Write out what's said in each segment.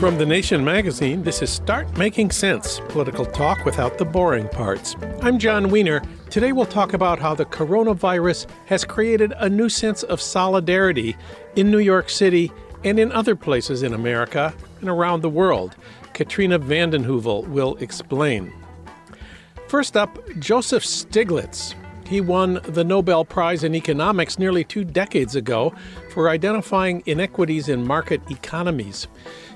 From The Nation magazine, this is Start Making Sense political talk without the boring parts. I'm Jon Wiener. Today we'll talk about how the coronavirus has created a new sense of solidarity in New York City and in other places in America and around the world. Katrina vanden Heuvel will explain. First up, Joseph Stiglitz. He won the Nobel Prize in Economics nearly two decades ago for identifying inequities in market economies.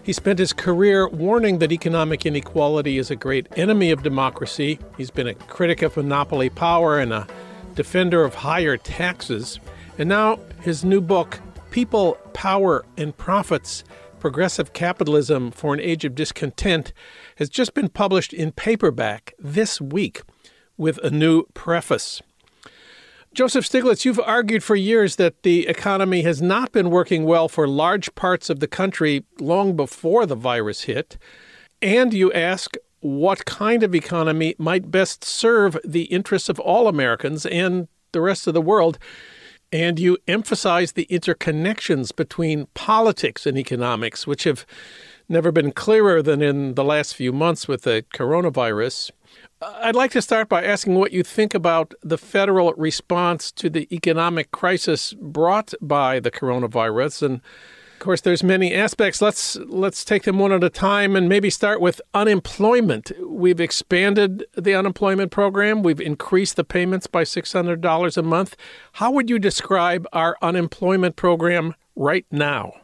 He spent his career warning that economic inequality is a great enemy of democracy. He's been a critic of monopoly power and a defender of higher taxes. And now his new book, People, Power, and Profits Progressive Capitalism for an Age of Discontent, has just been published in paperback this week with a new preface. Joseph Stiglitz, you've argued for years that the economy has not been working well for large parts of the country long before the virus hit. And you ask what kind of economy might best serve the interests of all Americans and the rest of the world. And you emphasize the interconnections between politics and economics, which have never been clearer than in the last few months with the coronavirus. I'd like to start by asking what you think about the federal response to the economic crisis brought by the coronavirus. And of course, there's many aspects. Let's let's take them one at a time and maybe start with unemployment. We've expanded the unemployment program. We've increased the payments by $600 a month. How would you describe our unemployment program right now?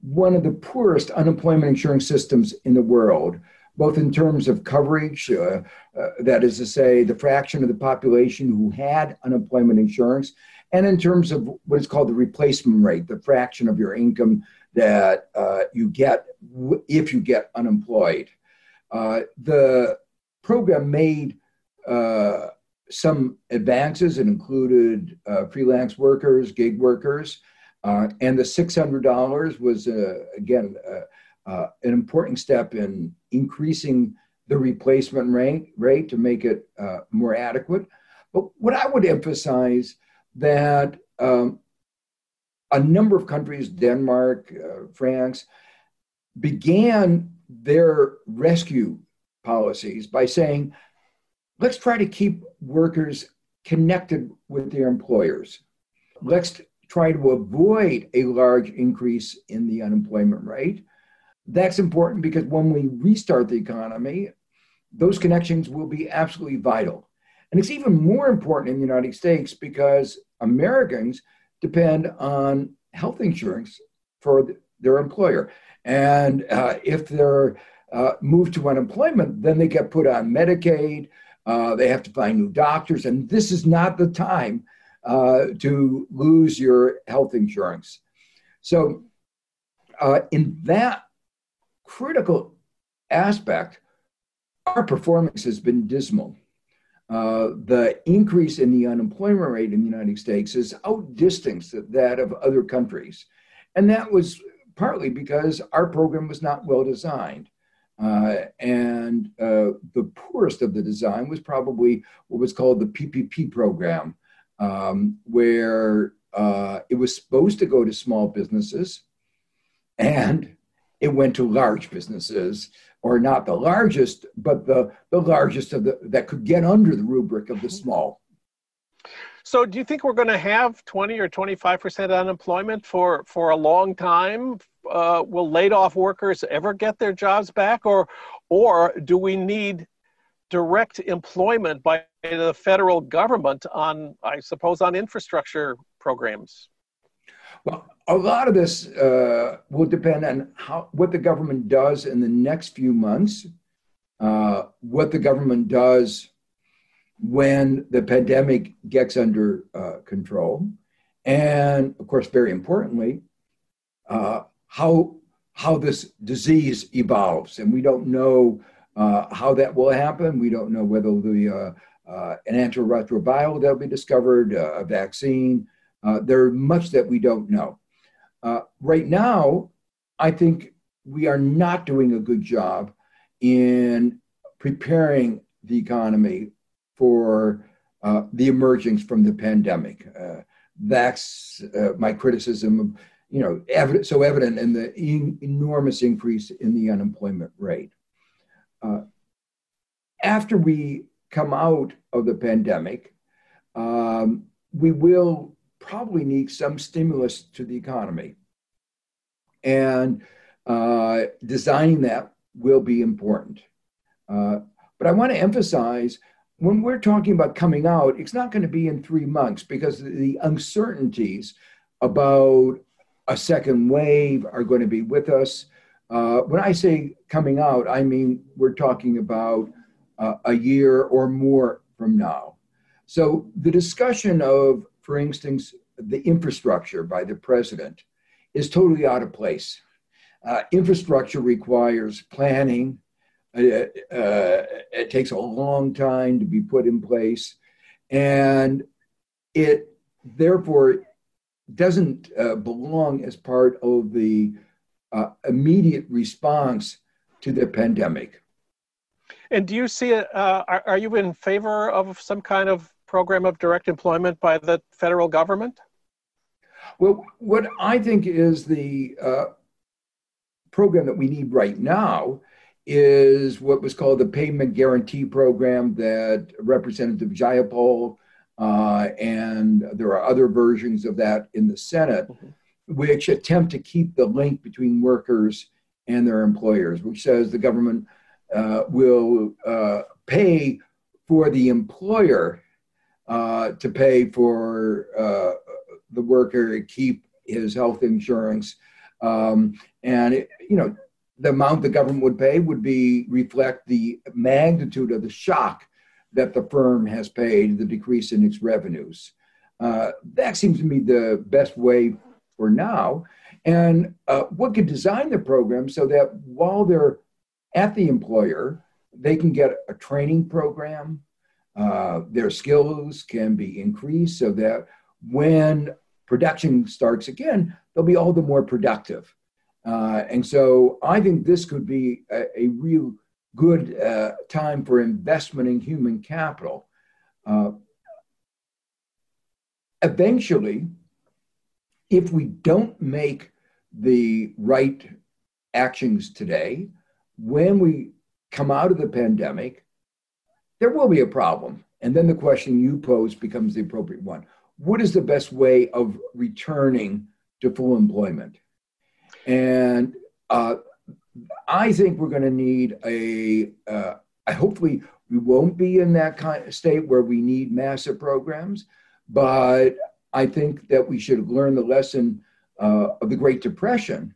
One of the poorest unemployment insurance systems in the world both in terms of coverage, uh, uh, that is to say, the fraction of the population who had unemployment insurance, and in terms of what is called the replacement rate, the fraction of your income that uh, you get w- if you get unemployed. Uh, the program made uh, some advances. It included uh, freelance workers, gig workers, and the $600 was, again, uh, an important step in increasing the replacement rate, rate to make it uh, more adequate. But what I would emphasize that um, a number of countries, Denmark, uh, France, began their rescue policies by saying, let's try to keep workers connected with their employers. Let's try to avoid a large increase in the unemployment rate. That's important because when we restart the economy, those connections will be absolutely vital. And it's even more important in the United States because Americans depend on health insurance for their employer. And uh, if they're uh, moved to unemployment, then they get put on Medicaid. Uh, they have to find new doctors. And this is not the time uh, to lose your health insurance. So, uh, in that critical aspect, our performance has been dismal. Uh, the increase in the unemployment rate in the United States has outdistanced that of other countries. And that was partly because our program was not well designed. Uh, and uh, the poorest of the design was probably what was called the PPP program, um, where uh, it was supposed to go to small businesses and it went to large businesses, or not the largest, but the, the largest of the that could get under the rubric of the mm-hmm. small. So, do you think we're going to have 20 or 25 percent unemployment for for a long time? Uh, will laid off workers ever get their jobs back, or or do we need direct employment by the federal government on, I suppose, on infrastructure programs? Well, a lot of this uh, will depend on how what the government does in the next few months, uh, what the government does when the pandemic gets under uh, control. And of course, very importantly, uh, how, how this disease evolves. And we don't know uh, how that will happen. We don't know whether the uh, an antiretroviral that'll be discovered, a vaccine. there's much that we don't know. Right now, I think we are not doing a good job in preparing the economy for uh, the emergence from the pandemic. Uh, that's uh, my criticism you know, evident, so evident in the en- enormous increase in the unemployment rate. Uh, after we come out of the pandemic, um, we will probably need some stimulus to the economy. And uh, designing that will be important. Uh, but I want to emphasize when we're talking about coming out, it's not going to be in three months because the uncertainties about a second wave are going to be with us. Uh, when I say coming out, I mean we're talking about uh, a year or more from now. So the discussion of, for instance, the infrastructure by the president is totally out of place. Uh, infrastructure requires planning. Uh, uh, it takes a long time to be put in place, and it therefore doesn't uh, belong as part of the uh, immediate response to the pandemic. And do you see it? Uh, are, are you in favor of some kind of program of direct employment by the federal government? Well, what I think is the uh, program that we need right now is what was called the Payment Guarantee Program that Representative Jayapal uh, and there are other versions of that in the Senate, mm-hmm. which attempt to keep the link between workers and their employers, which says the government uh, will uh, pay for the employer uh, to pay for uh, the worker to keep his health insurance. Um, and, it, you know, the amount the government would pay would be reflect the magnitude of the shock that the firm has paid, the decrease in its revenues. Uh, that seems to me the best way for now. And uh, what could design the program so that while they're at the employer, they can get a training program, uh, their skills can be increased so that when production starts again, they'll be all the more productive. Uh, and so I think this could be a, a real good uh, time for investment in human capital. Uh, eventually, if we don't make the right actions today, when we come out of the pandemic, there will be a problem. And then the question you pose becomes the appropriate one. What is the best way of returning to full employment? And uh, I think we're going to need a. Uh, hopefully, we won't be in that kind of state where we need massive programs, but I think that we should learn the lesson uh, of the Great Depression,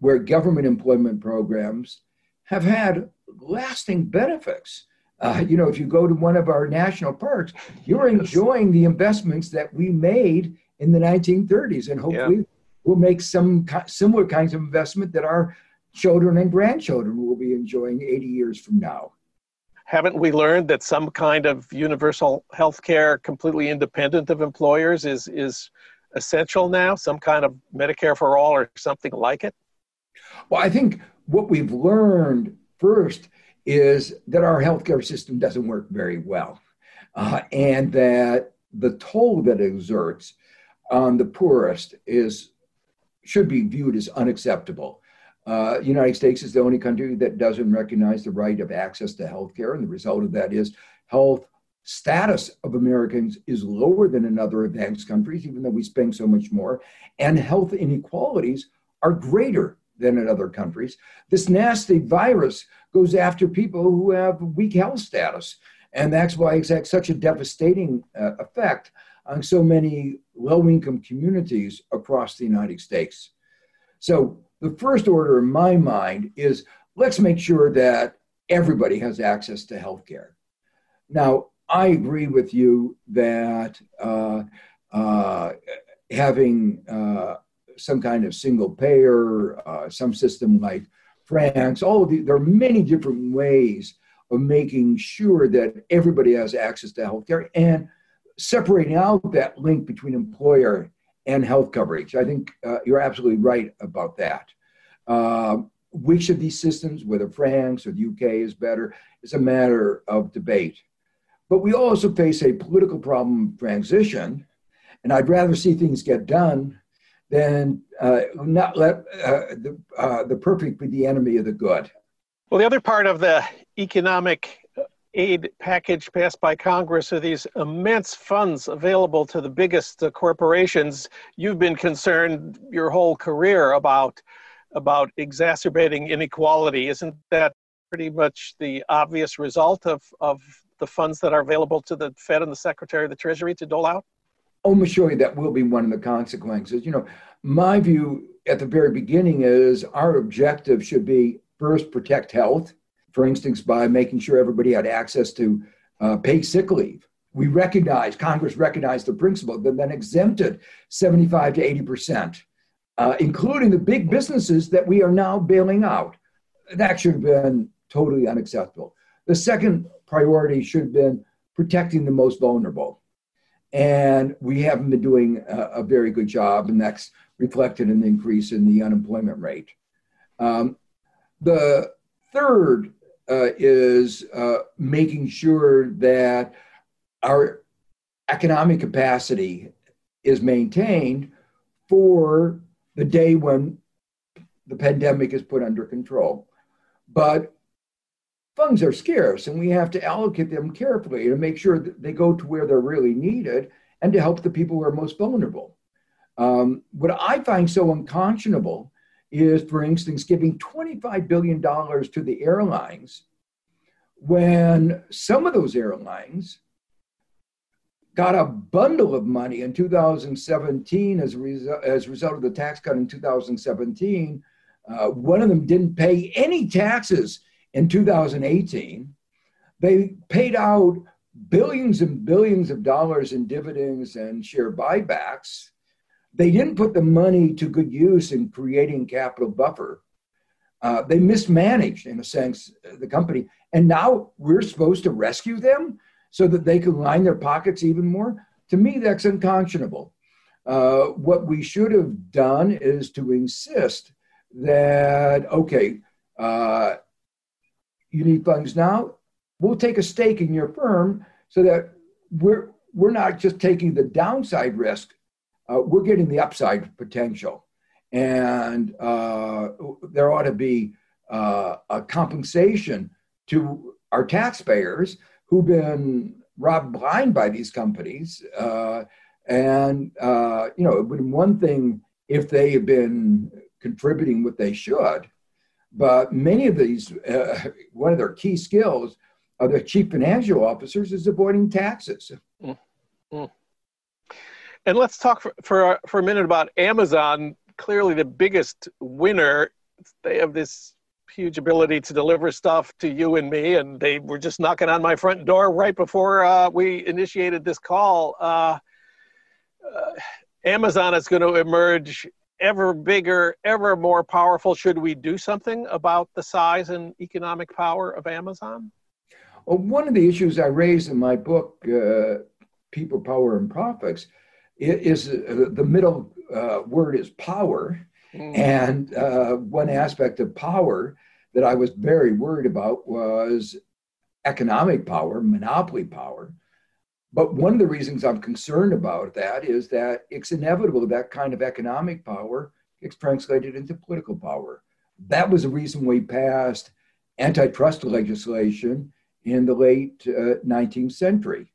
where government employment programs have had lasting benefits. Uh, you know, if you go to one of our national parks, you're enjoying the investments that we made in the 1930s, and hopefully, yeah we'll make some similar kinds of investment that our children and grandchildren will be enjoying 80 years from now. Haven't we learned that some kind of universal health care completely independent of employers is, is essential now? Some kind of Medicare for all or something like it? Well, I think what we've learned first is that our healthcare system doesn't work very well, uh, and that the toll that it exerts on the poorest is should be viewed as unacceptable. Uh, United States is the only country that doesn't recognize the right of access to health care, and the result of that is health status of Americans is lower than in other advanced countries, even though we spend so much more, and health inequalities are greater than in other countries. This nasty virus goes after people who have weak health status, and that's why it's had such a devastating uh, effect on so many low income communities across the United States. So, the first order in my mind is let's make sure that everybody has access to health care. Now, I agree with you that uh, uh, having uh, some kind of single payer, uh, some system like France, all of the, there are many different ways of making sure that everybody has access to healthcare and separating out that link between employer and health coverage. I think uh, you're absolutely right about that. Uh, which of these systems, whether France or the UK is better, is a matter of debate. But we also face a political problem transition, and I'd rather see things get done than uh, not let uh, the, uh, the perfect be the enemy of the good. Well, the other part of the economic aid package passed by Congress are these immense funds available to the biggest uh, corporations. You've been concerned your whole career about about exacerbating inequality. Isn't that pretty much the obvious result of, of the funds that are available to the Fed and the Secretary of the Treasury to dole out? Almost surely that will be one of the consequences. You know, my view at the very beginning is our objective should be first protect health, for instance, by making sure everybody had access to uh, paid sick leave. We recognize, Congress recognized the principle, that then exempted 75 to 80 percent uh, including the big businesses that we are now bailing out. That should have been totally unacceptable. The second priority should have been protecting the most vulnerable. And we haven't been doing a, a very good job, and that's reflected in the increase in the unemployment rate. Um, the third uh, is uh, making sure that our economic capacity is maintained for the day when the pandemic is put under control. But funds are scarce and we have to allocate them carefully to make sure that they go to where they're really needed and to help the people who are most vulnerable. Um, what I find so unconscionable is, for instance, giving $25 billion to the airlines when some of those airlines got a bundle of money in 2017 as a, result, as a result of the tax cut in 2017. Uh, one of them didn't pay any taxes in 2018. They paid out billions and billions of dollars in dividends and share buybacks. They didn't put the money to good use in creating capital buffer. Uh, they mismanaged, in a sense, the company. And now we're supposed to rescue them? so that they can line their pockets even more? To me, that's unconscionable. Uh, what we should have done is to insist that, okay, uh, you need funds now, we'll take a stake in your firm so that we're, we're not just taking the downside risk, uh, we're getting the upside potential. And uh, there ought to be uh, a compensation to our taxpayers who've been robbed blind by these companies. Uh, and, uh, you know, it would be one thing if they have been contributing what they should. But many of these, uh, one of their key skills of the chief financial officers is avoiding taxes. Mm-hmm. And let's talk for, for, for a minute about Amazon. Clearly, the biggest winner. They have this huge ability to deliver stuff to you and me, and they were just knocking on my front door right before uh, we initiated this call. Uh, uh, Amazon is going to emerge ever bigger, ever more powerful. Should we do something about the size and economic power of Amazon? Well, one of the issues I raised in my book, uh, People, Power, and Profits, is uh, the middle uh, word is power Mm. And uh, one aspect of power that I was very worried about was economic power, monopoly power. But one of the reasons I'm concerned about that is that it's inevitable that kind of economic power gets translated into political power. That was the reason we passed antitrust legislation in the late uh, 19th century.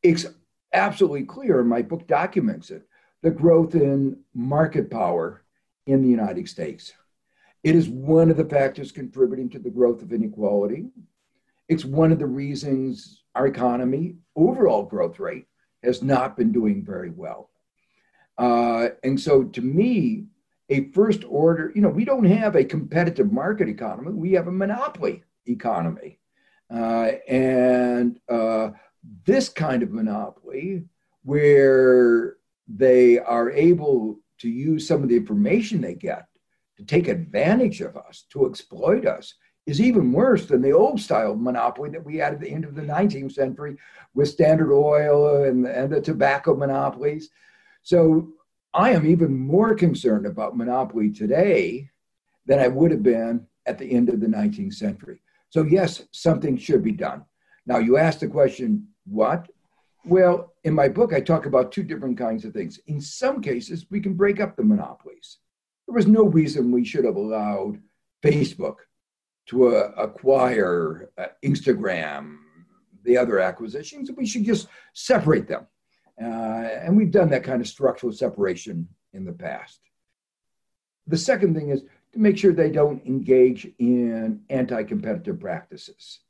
It's absolutely clear, and my book documents it, the growth in market power in the United States. It is one of the factors contributing to the growth of inequality. It's one of the reasons our economy, overall growth rate, has not been doing very well. Uh, and so, to me, a first order, you know, we don't have a competitive market economy, we have a monopoly economy. Uh, and uh, this kind of monopoly, where they are able to use some of the information they get to take advantage of us, to exploit us, is even worse than the old style monopoly that we had at the end of the 19th century with Standard Oil and, and the tobacco monopolies. So I am even more concerned about monopoly today than I would have been at the end of the 19th century. So, yes, something should be done. Now, you asked the question, what? Well, in my book, I talk about two different kinds of things. In some cases, we can break up the monopolies. There was no reason we should have allowed Facebook to uh, acquire uh, Instagram, the other acquisitions. We should just separate them. Uh, and we've done that kind of structural separation in the past. The second thing is to make sure they don't engage in anti competitive practices,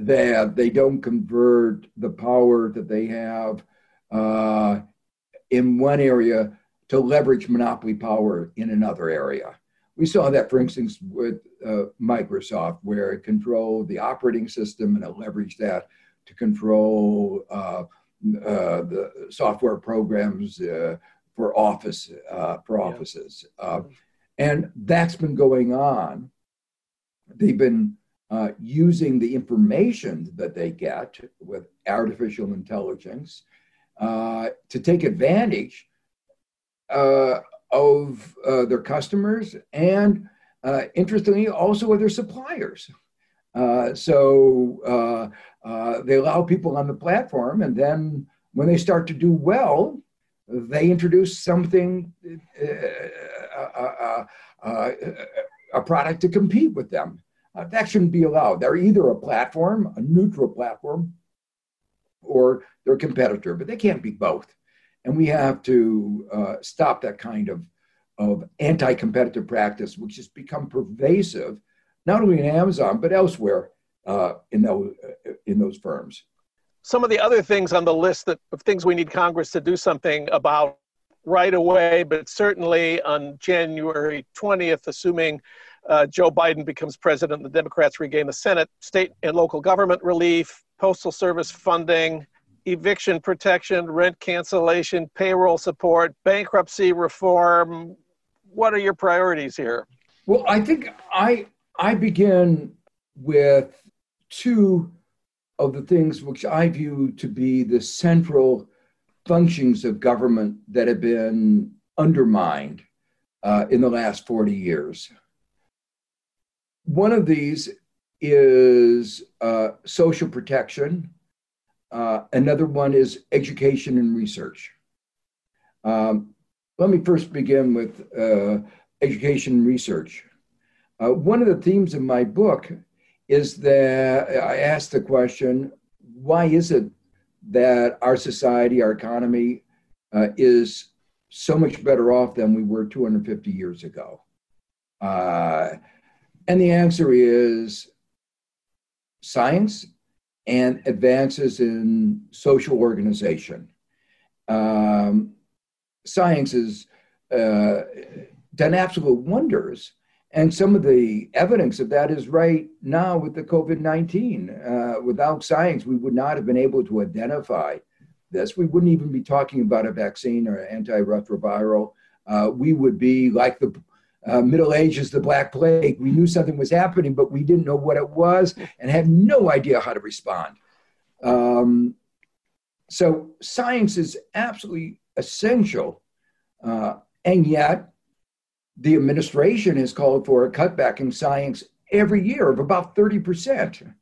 that they don't convert the power that they have uh, in one area to leverage monopoly power in another area. We saw that, for instance, with uh, Microsoft, where it controlled the operating system and it leveraged that to control uh, uh, the software programs uh, for office uh, for offices, uh, and that's been going on. They've been using the information that they get with artificial intelligence to take advantage of their customers and, interestingly, also of their suppliers. Uh, so uh, uh, they allow people on the platform, and then when they start to do well, they introduce something, uh, uh, a product to compete with them. that shouldn't be allowed. They're either a platform, a neutral platform, or they're a competitor, but they can't be both. And we have to stop that kind of, of anti competitive practice, which has become pervasive not only in Amazon but elsewhere uh, in those uh, in those firms. Some of the other things on the list that of things we need Congress to do something about right away, but certainly on January 20th, assuming uh, Joe Biden becomes president the Democrats regain the Senate, state and local government relief, postal service funding, eviction protection, rent cancellation, payroll support, bankruptcy reform. What are your priorities here? Well, I think I I begin with two of the things which I view to be the central functions of government that have been undermined uh, in the last 40 years. One of these is uh, social protection, uh, another one is education and research. Um, let me first begin with uh, education and research. Uh, one of the themes of my book is that I ask the question why is it that our society, our economy, uh, is so much better off than we were 250 years ago? Uh, and the answer is science and advances in social organization. Um, science has uh, done absolute wonders and some of the evidence of that is right now with the COVID 19. Uh, without science, we would not have been able to identify this. We wouldn't even be talking about a vaccine or antiretroviral. Uh, we would be like the uh, Middle Ages, the Black Plague. We knew something was happening, but we didn't know what it was and had no idea how to respond. Um, so, science is absolutely essential. Uh, and yet, the administration has called for a cutback in science every year of about 30%.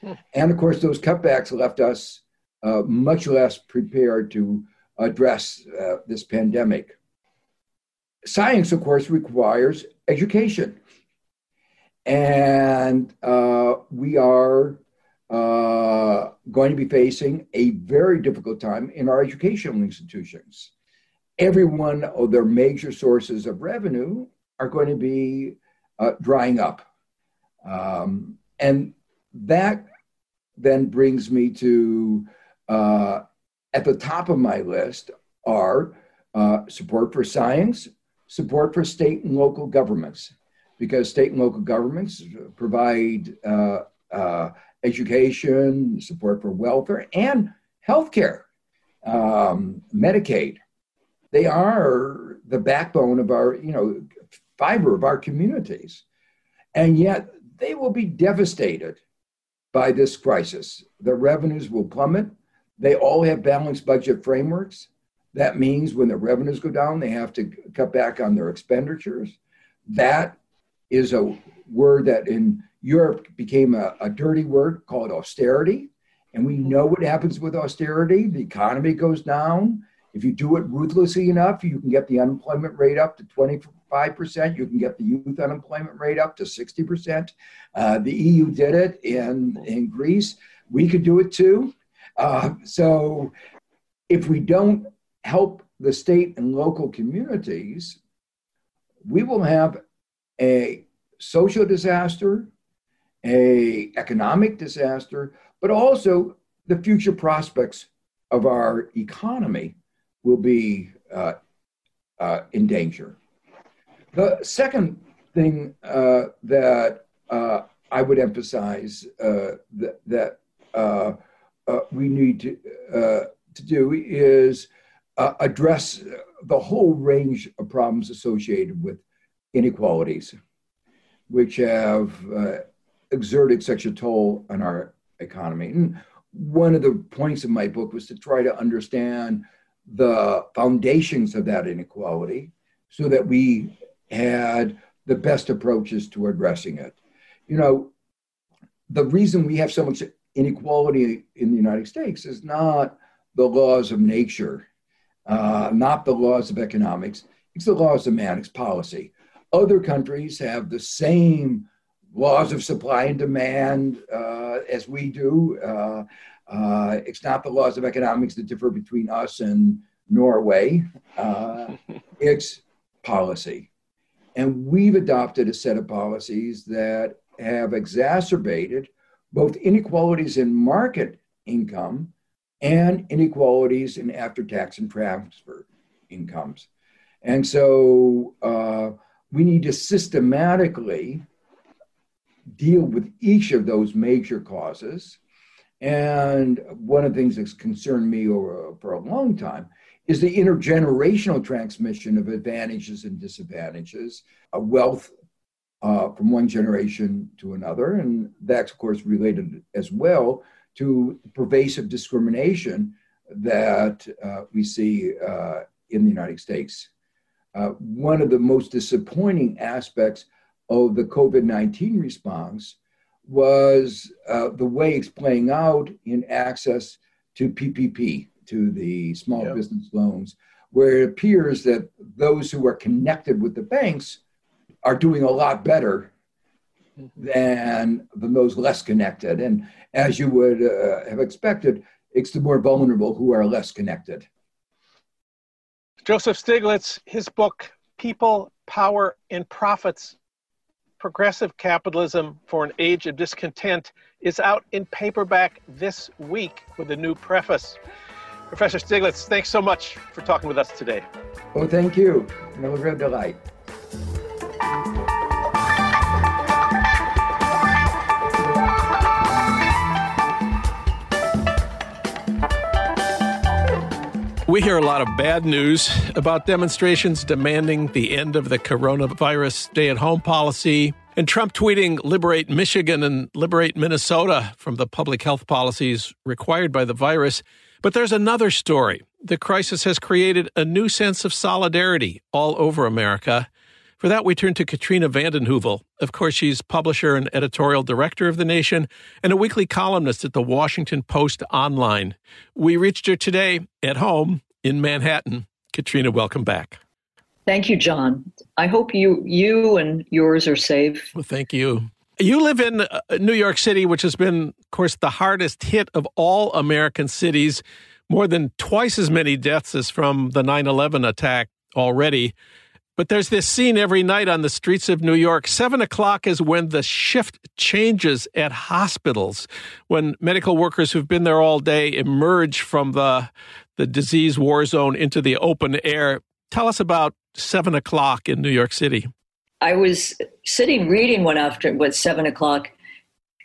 Hmm. And of course, those cutbacks left us uh, much less prepared to address uh, this pandemic. Science, of course, requires education. And uh, we are uh, going to be facing a very difficult time in our educational institutions every one of their major sources of revenue are going to be uh, drying up. Um, and that then brings me to uh, at the top of my list are uh, support for science, support for state and local governments, because state and local governments provide uh, uh, education, support for welfare, and healthcare, um, Medicaid. They are the backbone of our, you know, fiber of our communities. And yet they will be devastated by this crisis. Their revenues will plummet. They all have balanced budget frameworks. That means when the revenues go down, they have to cut back on their expenditures. That is a word that in Europe became a, a dirty word called austerity. And we know what happens with austerity. The economy goes down. If you do it ruthlessly enough, you can get the unemployment rate up to 25%. You can get the youth unemployment rate up to 60%. Uh, the EU did it in, in Greece. We could do it too. Uh, so if we don't help the state and local communities, we will have a social disaster, a economic disaster, but also the future prospects of our economy will be uh, uh, in danger. The second thing uh, that uh, I would emphasize uh, that, that uh, we need to, to do is Uh, address the whole range of problems associated with inequalities, which have uh, exerted such a toll on our economy. And one of the points of my book was to try to understand the foundations of that inequality so that we had the best approaches to addressing it. You know, the reason we have so much inequality in the United States is not the laws of nature, uh, not the laws of economics, it's the laws of man, it's policy. Other countries have the same laws of supply and demand uh, as we do. Uh, uh, it's not the laws of economics that differ between us and Norway. Uh, it's policy. And we've adopted a set of policies that have exacerbated both inequalities in market income and inequalities in after tax and transfer incomes. And so uh, we need to systematically deal with each of those major causes. And one of the things that's concerned me over, for a long time is the intergenerational transmission of advantages and disadvantages, of wealth uh, from one generation to another. And that's, of course, related as well to pervasive discrimination that uh, we see uh, in the United States. Uh, one of the most disappointing aspects of the COVID 19 response was uh, the way it's playing out in access to PPP, to the small yep. business loans, where it appears that those who are connected with the banks are doing a lot better. Than, than those less connected. And as you would uh, have expected, it's the more vulnerable who are less connected. Joseph Stiglitz, his book, People, Power, and Profits Progressive Capitalism for an Age of Discontent is out in paperback this week with a new preface. Professor Stiglitz, thanks so much for talking with us today. Oh, thank you. It was a real delight. We hear a lot of bad news about demonstrations demanding the end of the coronavirus stay at home policy, and Trump tweeting, liberate Michigan and liberate Minnesota from the public health policies required by the virus. But there's another story. The crisis has created a new sense of solidarity all over America. For that, we turn to Katrina vanden Heuvel. Of course, she's publisher and editorial director of The Nation and a weekly columnist at the Washington Post Online. We reached her today at home in Manhattan. Katrina, welcome back. Thank you, John. I hope you you and yours are safe. Well, thank you. You live in uh, New York City, which has been, of course, the hardest hit of all American cities. More than twice as many deaths as from the 9 11 attack already. But there's this scene every night on the streets of New York. Seven o'clock is when the shift changes at hospitals, when medical workers who've been there all day emerge from the the disease war zone into the open air. Tell us about seven o'clock in New York City. I was sitting reading one after what seven o'clock,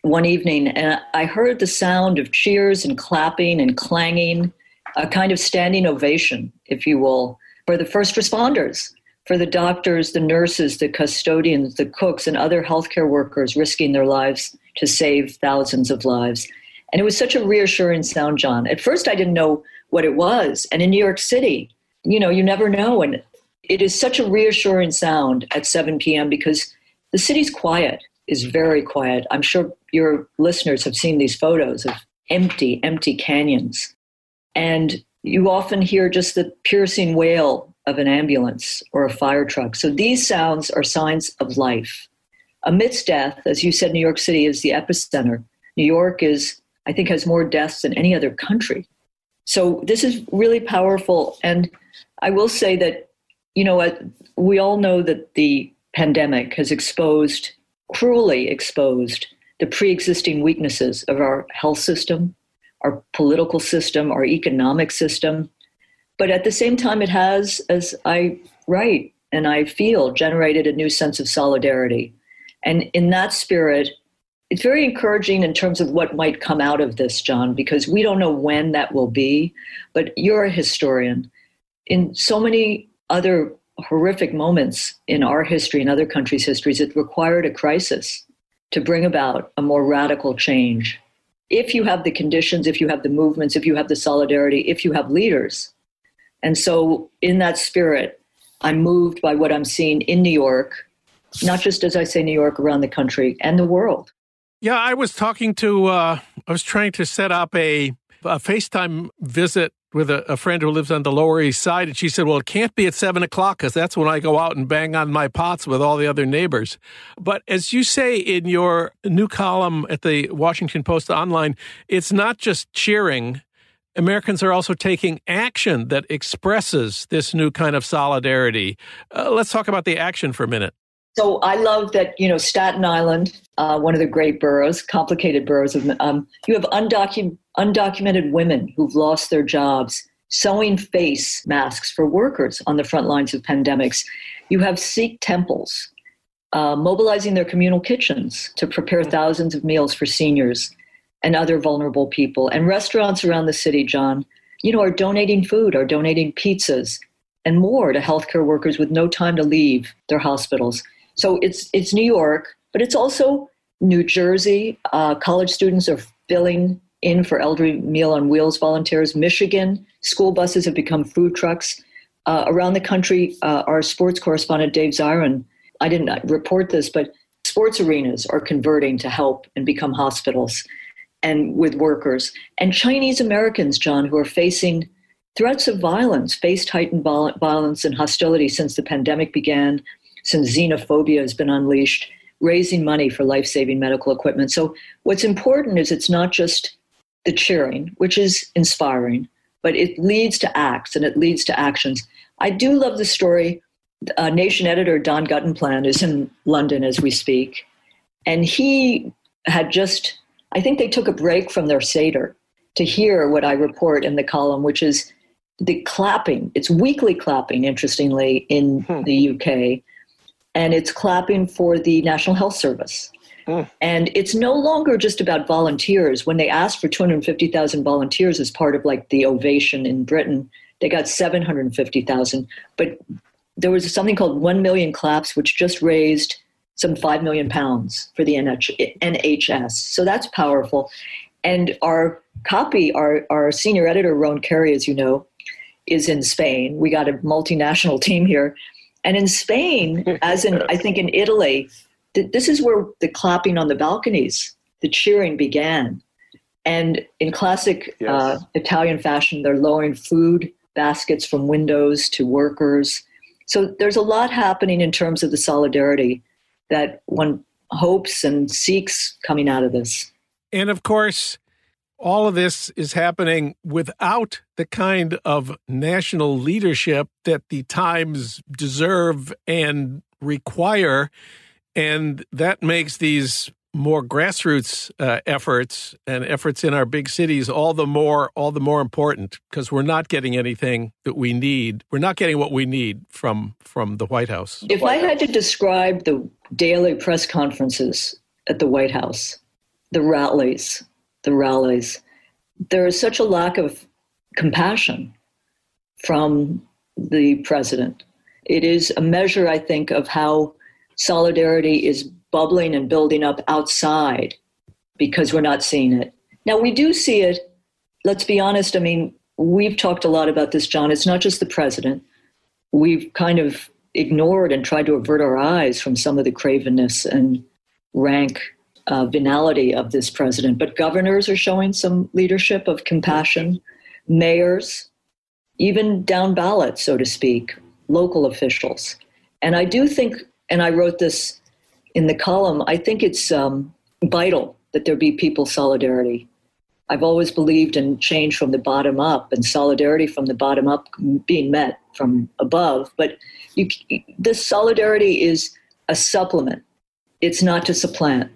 one evening and I heard the sound of cheers and clapping and clanging, a kind of standing ovation, if you will, for the first responders, for the doctors, the nurses, the custodians, the cooks, and other healthcare workers risking their lives to save thousands of lives. And it was such a reassuring sound, John. At first, I didn't know what it was. And in New York City, you know, you never know. And it is such a reassuring sound at 7 p.m. because the city's quiet, is mm-hmm. very quiet. I'm sure your listeners have seen these photos of empty, empty canyons. And you often hear just the piercing wail of an ambulance or a fire truck. So these sounds are signs of life. Amidst death, as you said, New York City is the epicenter. New York is, I think, has more deaths than any other country. So this is really powerful. And I will say that, you know, we all know that the pandemic has exposed, cruelly exposed, the pre existing weaknesses of our health system, our political system, our economic system. But at the same time, it has, as I write and I feel, generated a new sense of solidarity. And in that spirit, it's very encouraging in terms of what might come out of this, John, because we don't know when that will be. But you're a historian. In so many other horrific moments in our history and other countries' histories, it required a crisis to bring about a more radical change. If you have the conditions, if you have the movements, if you have the solidarity, if you have leaders. And so, in that spirit, I'm moved by what I'm seeing in New York, not just as I say New York, around the country and the world. Yeah, I was talking to, uh, I was trying to set up a, a FaceTime visit with a, a, friend who lives on the Lower East Side, and she said, "Well, it can't be at seven o'clock because that's when I go out and bang on my pots with all the other neighbors." But as you say in your new column at the Washington Post online, it's not just cheering. Americans are also taking action that expresses this new kind of solidarity. Uh, let's talk about the action for a minute. So I love that you know Staten Island, uh, one of the great boroughs, complicated boroughs of. Um, you have undocumented undocumented women who've lost their jobs sewing face masks for workers on the front lines of pandemics. You have Sikh temples uh, mobilizing their communal kitchens to prepare thousands of meals for seniors and other vulnerable people. And restaurants around the city, John, you know, are donating food, are donating pizzas and more to healthcare workers with no time to leave their hospitals. So it's it's New York, but it's also New Jersey. Uh, college students are filling in for Elderly Meal on Wheels volunteers. Michigan school buses have become food trucks. Uh, around the country, uh, our sports correspondent Dave Zirin, I didn't report this, but sports arenas are converting to help and become hospitals and with workers. And Chinese Americans, John, who are facing threats of violence, faced heightened violence and hostility since the pandemic began since xenophobia has been unleashed, raising money for life saving medical equipment. So, what's important is it's not just the cheering, which is inspiring, but it leads to acts and it leads to actions. I do love the story. Uh, Nation editor Don Guttenplan is in London as we speak, and he had just, I think they took a break from their Seder to hear what I report in the column, which is the clapping. It's weekly clapping, interestingly, in hmm. the UK and it's clapping for the National Health Service. Mm. And it's no longer just about volunteers. When they asked for 250,000 volunteers as part of like the ovation in Britain, they got 750,000. But there was something called 1 million claps, which just raised some 5 million pounds for the NHS. So that's powerful. And our copy, our, our senior editor, Roane Carey, as you know, is in Spain. We got a multinational team here and in Spain, as in, I think in Italy, th- this is where the clapping on the balconies, the cheering began. And in classic yes. uh, Italian fashion, they're lowering food baskets from windows to workers. So there's a lot happening in terms of the solidarity that one hopes and seeks coming out of this. And of course, all of this is happening without the kind of national leadership that the times deserve and require. And that makes these more grassroots uh, efforts and efforts in our big cities all the more all the more important because we're not getting anything that we need we're not getting what we need from from the white house if i had to describe the daily press conferences at the white house the rallies, the rallies. There is such a lack of compassion from the president. It is a measure, I think, of how solidarity is bubbling and building up outside because we're not seeing it. Now, we do see it. Let's be honest. I mean, we've talked a lot about this, Jon. It's not just the president. We've kind of ignored and tried to avert our eyes from some of the cravenness and rank uh, venality of this president. But governors are showing some leadership of compassion, mayors, even down ballot, so to speak, local officials. And I do think, and I wrote this in the column, I think it's um, vital that there be people solidarity. I've always believed in change from the bottom up and solidarity from the bottom up being met from above. But you, this solidarity is a supplement. It's not to supplant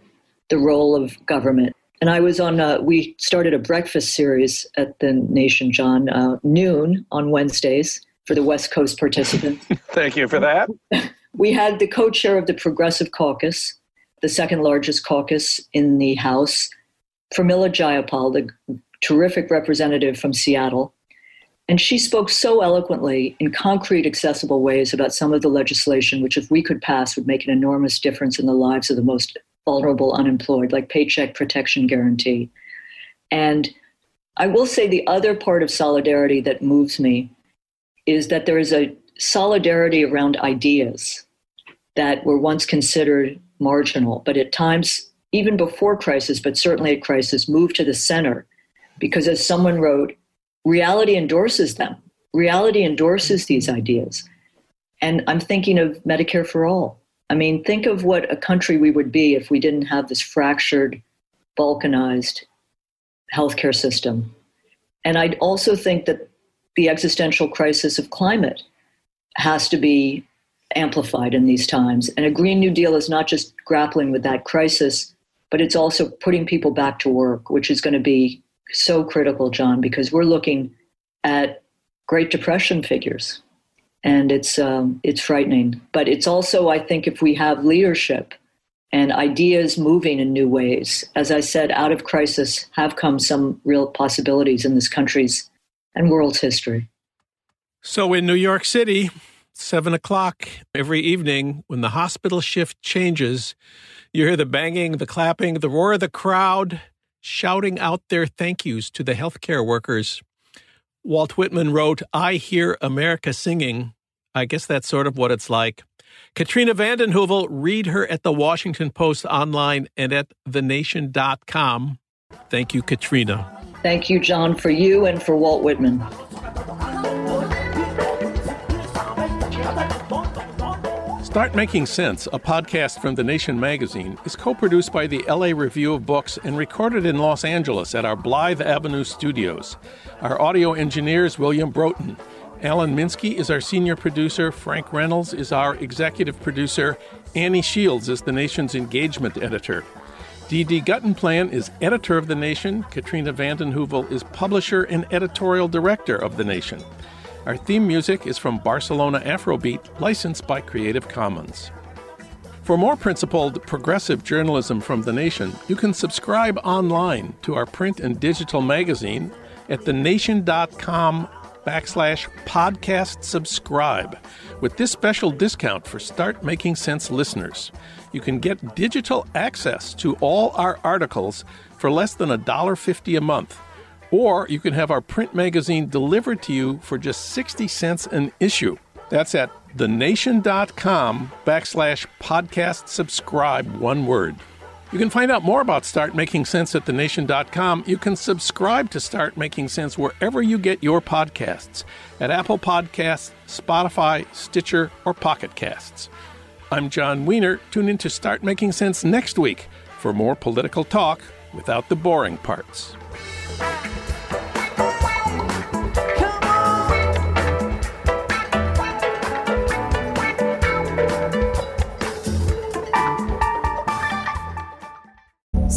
the role of government. And I was on, a, we started a breakfast series at the Nation, Jon, uh, noon on Wednesdays for the West Coast participants. Thank you for that. we had the co chair of the Progressive Caucus, the second largest caucus in the House, Pramila Jayapal, the terrific representative from Seattle. And she spoke so eloquently in concrete, accessible ways about some of the legislation, which, if we could pass, would make an enormous difference in the lives of the most vulnerable unemployed, like Paycheck Protection Guarantee. And I will say the other part of solidarity that moves me is that there is a solidarity around ideas that were once considered marginal, but at times, even before crisis, but certainly at crisis, move to the center. Because as someone wrote, reality endorses them. Reality endorses these ideas. And I'm thinking of Medicare for all. I mean, think of what a country we would be if we didn't have this fractured, balkanized healthcare system. And I also think that the existential crisis of climate has to be amplified in these times. And a Green New Deal is not just grappling with that crisis, but it's also putting people back to work, which is going to be so critical, Jon, because we're looking at Great Depression figures, and it's um, it's frightening. But it's also, I think, if we have leadership and ideas moving in new ways, as I said, out of crisis have come some real possibilities in this country's and world's history. So in New York City, seven o'clock every evening, when the hospital shift changes, you hear the banging, the clapping, the roar of the crowd shouting out their thank yous to the healthcare workers. Walt Whitman wrote, I hear America singing. I guess that's sort of what it's like. Katrina vanden Heuvel, read her at the Washington Post online and at thenation.com. Thank you, Katrina. Thank you, Jon, for you and for Walt Whitman. Start Making Sense, a podcast from The Nation magazine, is co produced by the LA Review of Books and recorded in Los Angeles at our Blythe Avenue studios. Our audio engineer is William Broughton. Alan Minsky is our senior producer. Frank Reynolds is our executive producer. Annie Shields is the nation's engagement editor. D.D. Guttenplan is editor of The Nation. Katrina vanden Heuvel is publisher and editorial director of The Nation. Our theme music is from Barcelona Afrobeat, licensed by Creative Commons. For more principled, progressive journalism from The Nation, you can subscribe online to our print and digital magazine at thenation.com backslash podcast subscribe with this special discount for Start Making Sense listeners you can get digital access to all our articles for less than $1.50 a month. Or you can have our print magazine delivered to you for just 60 cents an issue. That's at thenation.com backslash podcast subscribe, one word. You can find out more about Start Making Sense at thenation.com. You can subscribe to Start Making Sense wherever you get your podcasts at Apple Podcasts, Spotify, Stitcher, or Pocket Casts. I'm Jon Wiener. Tune in to Start Making Sense next week for more political talk without the boring parts.